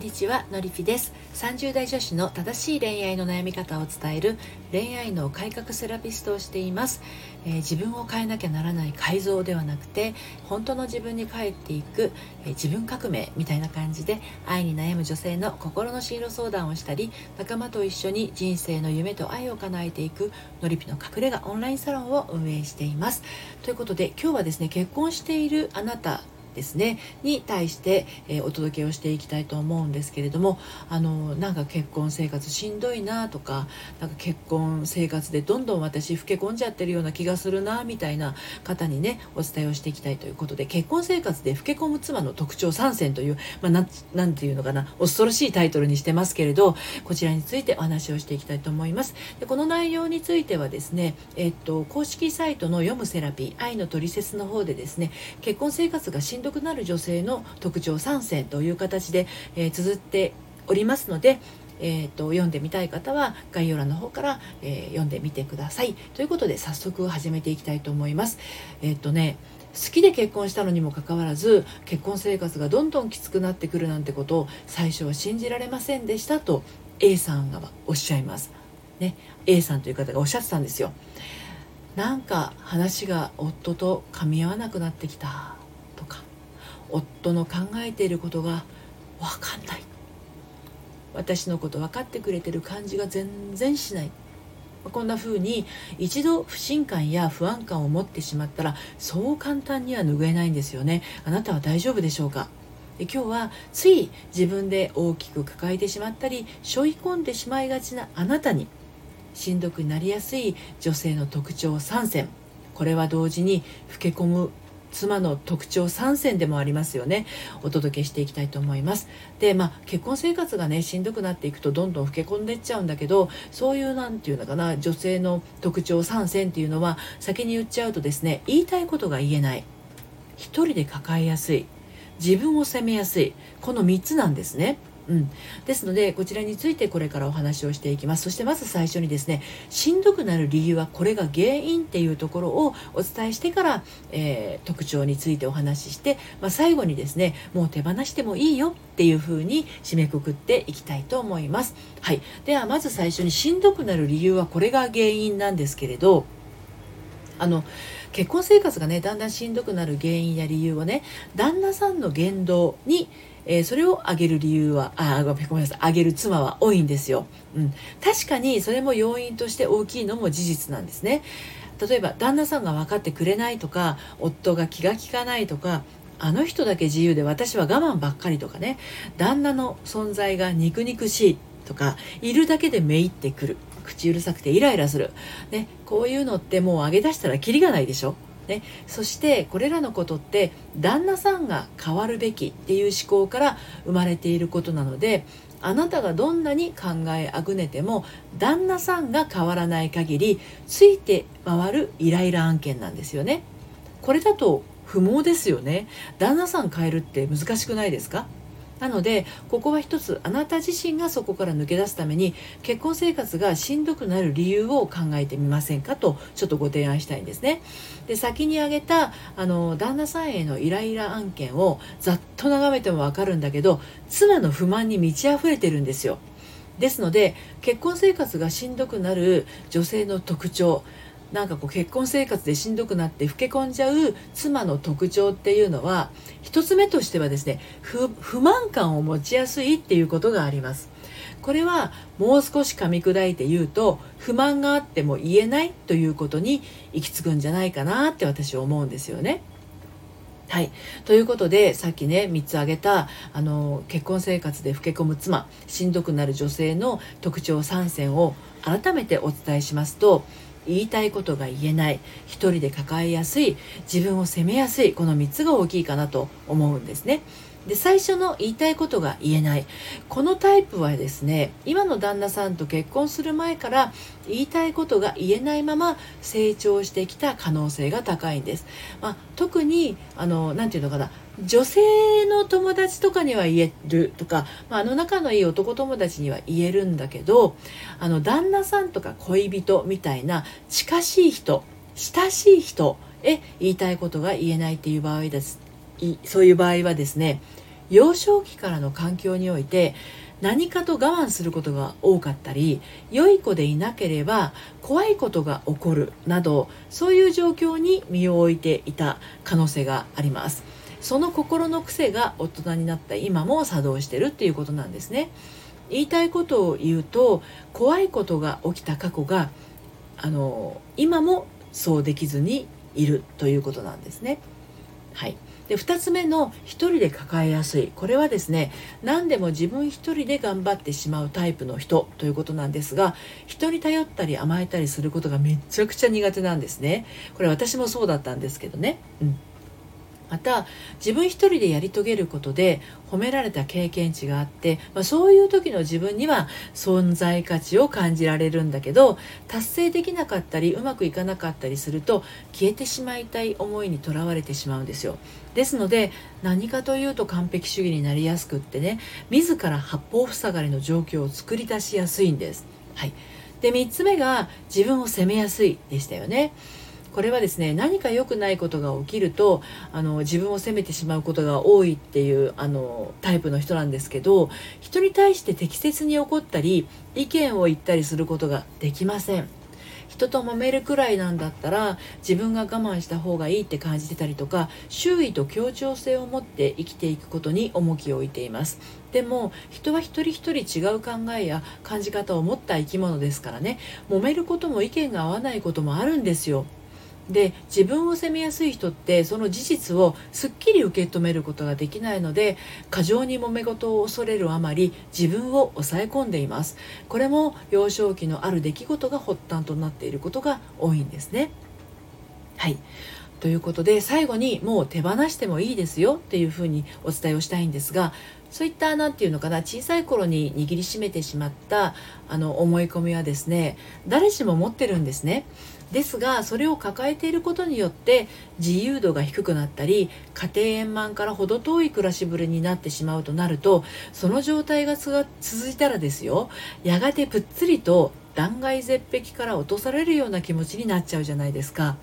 んにちはのりぴです。30代女子の正しい恋愛の悩み方を伝える恋愛の改革セラピストをしています、えー、自分を変えなきゃならない改造ではなくて本当の自分に帰っていく、えー、自分革命みたいな感じで愛に悩む女性の心の進路相談をしたり仲間と一緒に人生の夢と愛を叶えていくのりぴの隠れ家オンラインサロンを運営しています。ということで今日はですね結婚しているあなたですねに対して、えー、お届けをしていきたいと思うんですけれどもあのなんか結婚生活しんどいなとかなんか結婚生活でどんどん私老け込んじゃってるような気がするなみたいな方にねお伝えをしていきたいということで結婚生活で老け込む妻の特徴3選という、まあ、ていうのかな恐ろしいタイトルにしてますけれどこちらについてお話をしていきたいと思います。でこの内容についてはですね、えっと、公式サイトの読むセラピー愛のトリセツの方でですね結婚生活がしんどくなる女性の特徴3選という形で、えー、綴っておりますので、えーと、読んでみたい方は概要欄の方から、えー、読んでみてください。ということで早速始めていきたいと思います。えっ、ー、とね好きで結婚したのにもかかわらず結婚生活がどんどんきつくなってくるなんてことを最初は信じられませんでしたと A さんがおっしゃいます。ね A さんという方がおっしゃってたんですよ。なんか話が夫と噛み合わなくなってきた。夫の考えていることが分かんない。私のこと分かってくれてる感じが全然しない。こんな風に一度不信感や不安感を持ってしまったらそう簡単には拭えないんですよね。あなたは大丈夫でしょうか？今日はつい自分で大きく抱えてしまったり背負い込んでしまいがちなあなたにしんどくなりやすい女性の特徴3選これは同時に老け込む妻の特徴3選でもありますよね。お届けしていきたいと思います。でまあ結婚生活がねしんどくなっていくとどんどん老け込んでいっちゃうんだけどそういう何て言うのかな女性の特徴3選っていうのは先に言っちゃうとですね言いたいことが言えない。一人で抱えやすい。自分を責めやすい。この3つなんですね。うん、ですのでこちらについてこれからお話をしていきます。そしてまず最初にですねしんどくなる理由はこれが原因っていうところをお伝えしてから、えー、特徴についてお話しして、まあ、最後にですねもう手放してもいいよっていう風に締めくくっていきたいと思います。はい。ではまず最初にしんどくなる理由はこれが原因なんですけれどあの結婚生活がねだんだんしんどくなる原因や理由はね旦那さんの言動にえー、それをあげる理由はあごめんなさい。あげる妻は多いんですよ、うん、確かにそれも要因として大きいのも事実なんですね。例えば旦那さんが分かってくれないとか夫が気が利かないとかあの人だけ自由で私は我慢ばっかりとかね。旦那の存在が肉肉しいとかいるだけでめいってくる。口うるさくてイライラする、ね、こういうのってもう上げ出したらキリがないでしょ。ね、そしてこれらのことって旦那さんが変わるべきっていう思考から生まれていることなのであなたがどんなに考えあぐねても旦那さんが変わらない限りついて回るイライラ案件なんですよね。これだと不毛ですよね。旦那さん変えるって難しくないですか？なのでここは一つあなた自身がそこから抜け出すために結婚生活がしんどくなる理由を考えてみませんか？とちょっとご提案したいんですね。で先に挙げたあの旦那さんへのイライラ案件をざっと眺めてもわかるんだけど妻の不満に満ち溢れてるんですよ。ですので結婚生活がしんどくなる女性の特徴なんかこう結婚生活でしんどくなって老け込んじゃう妻の特徴っていうのは1つ目としてはですね不満感を持ちやすいっていうことがありますこれはもう少し噛み砕いて言うと不満があっても言えないということに行き着くんじゃないかなって私は思うんですよね。はい。ということで、さっきね、3つ挙げた、あの、結婚生活で老け込む妻、しんどくなる女性の特徴3選を改めてお伝えしますと、言いたいことが言えない一人で抱えやすい自分を責めやすいこの3つが大きいかなと思うんですね。で最初の言いたいことが言えない。このタイプはですね今の旦那さんと結婚する前から言いたいことが言えないまま成長してきた可能性が高いんです、まあ、特にあのなて言うのかな。女性の友達とかには言えるとか、まあ、あの仲のいい男友達には言えるんだけどあの旦那さんとか恋人みたいな近しい人親しい人へ言いたいことが言えないっていう場合です。そういう場合はですね幼少期からの環境において何かと我慢することが多かったり良い子でいなければ怖いことが起こるなどそういう状況に身を置いていた可能性があります。その心の癖が大人になった今も作動してるっていうことなんですね。言いたいことを言うと怖いことが起きた過去があの今もそうできずにいるということなんですね。はい。で2つ目の1人で抱えやすい。これはですね何でも自分1人で頑張ってしまうタイプの人ということなんですが人に頼ったり甘えたりすることがめちゃくちゃ苦手なんですね。これ私もそうだったんですけどね。うん。また自分一人でやり遂げることで褒められた経験値があって、まあ、そういう時の自分には存在価値を感じられるんだけど達成できなかったりうまくいかなかったりすると消えてしまいたい思いにとらわれてしまうんですよですので何かというと完璧主義になりやすくってね自ら八方塞がりの状況を作り出しやすいんです。はい、で3つ目が自分を責めやすいでしたよね。これはですね何か良くないことが起きるとあの自分を責めてしまうことが多いっていうあのタイプの人なんですけど人に対して適切に怒ったり意見を言ったりすることができません。人と揉めるくらいなんだったら自分が我慢した方がいいって感じてたりとか周囲と協調性を持って生きていくことに重きを置いています。でも人は一人一人違う考えや感じ方を持った生き物ですからね。揉めることも意見が合わないこともあるんですよ。で自分を責めやすい人ってその事実をすっきり受け止めることができないので過剰に揉め事を恐れるあまり自分を抑え込んでいます。これも幼少期のある出来事が発端となっていることが多いんですね。はい。ということで最後にもう手放してもいいですよっていうふうにお伝えをしたいんですがそういった何て言うのかな小さい頃に握りしめてしまったあの思い込みはですね誰しも持ってるんですね。ですがそれを抱えていることによって自由度が低くなったり家庭円満から程遠い暮らしぶりになってしまうとなるとその状態が続いたらですよやがてぷっつりと断崖絶壁から落とされるような気持ちになっちゃうじゃないですか。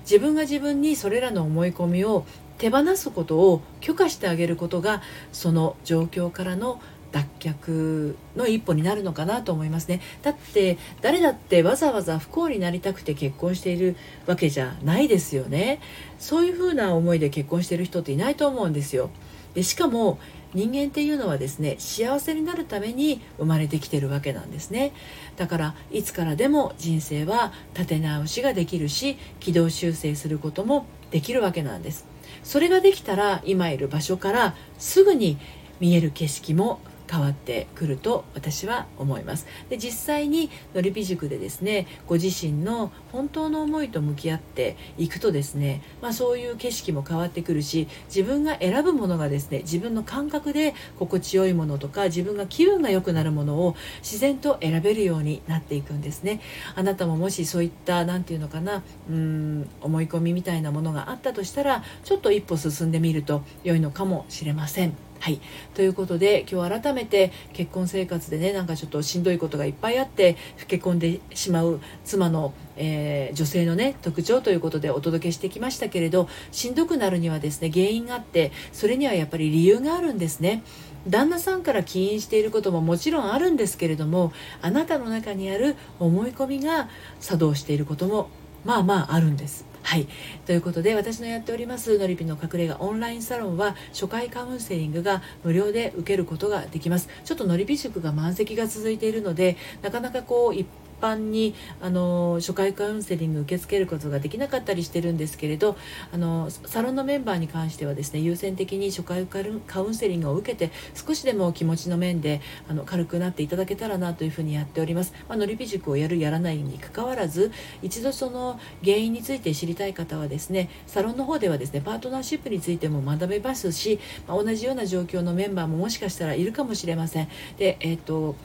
自分が自分にそれらの思い込みを手放すことを許可してあげることがその状況からの脱却の一歩になるのかなと思いますね。だって誰だってわざわざ不幸になりたくて結婚しているわけじゃないですよね。そういうふうな思いで結婚している人っていないと思うんですよ。でしかも人間っていうのはですね幸せになるために生まれてきてるわけなんですね。だからいつからでも人生は立て直しができるし軌道修正することもできるわけなんです。それができたら今いる場所からすぐに見える景色も変わってくると私は思いますで実際にのりび塾でですねご自身の本当の思いと向き合っていくとですね、まあ、そういう景色も変わってくるし自分が選ぶものがですね自分の感覚で心地よいものとか自分が気分が良くなるものを自然と選べるようになっていくんですねあなたももしそういった何て言うのかなうん思い込みみたいなものがあったとしたらちょっと一歩進んでみると良いのかもしれません。はい。ということで、今日改めて結婚生活でね、なんかちょっとしんどいことがいっぱいあって、老け込んでしまう妻の、えー、女性のね、特徴ということでお届けしてきましたけれど、しんどくなるにはですね、原因があって、それにはやっぱり理由があるんですね。旦那さんから起因していることももちろんあるんですけれどもあなたの中にある思い込みが作動していることもまあまああるんですはい。ということで、私のやっております、のりぴの隠れ家オンラインサロンは、初回カウンセリングが無料で受けることができます。ちょっとのりぴ塾が満席が続いているので、なかなかこう、一般にあの初回カウンセリング受け付けることができなかったりしてるんですけれどあのサロンのメンバーに関してはですね優先的に初回カウンセリングを受けて少しでも気持ちの面であの軽くなっていただけたらなというふうにやっております。まあのりび塾をやるやらないにかかわらず一度その原因について知りたい方はですねサロンの方ではですねパートナーシップについても学べますし、まあ、同じような状況のメンバーももしかしたらいるかもしれません。でえっ、と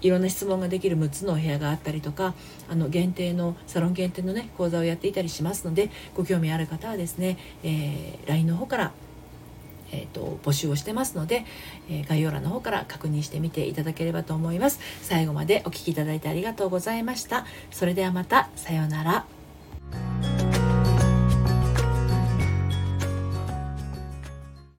いろんな質問ができる6つのお部屋があったりとかあの限定のサロン限定のね講座をやっていたりしますのでご興味ある方はですね、えー、LINE の方からえーと、募集をしてますので、えー、概要欄の方から確認してみていただければと思います。最後までお聴きいただいてありがとうございました。それではまたさようなら。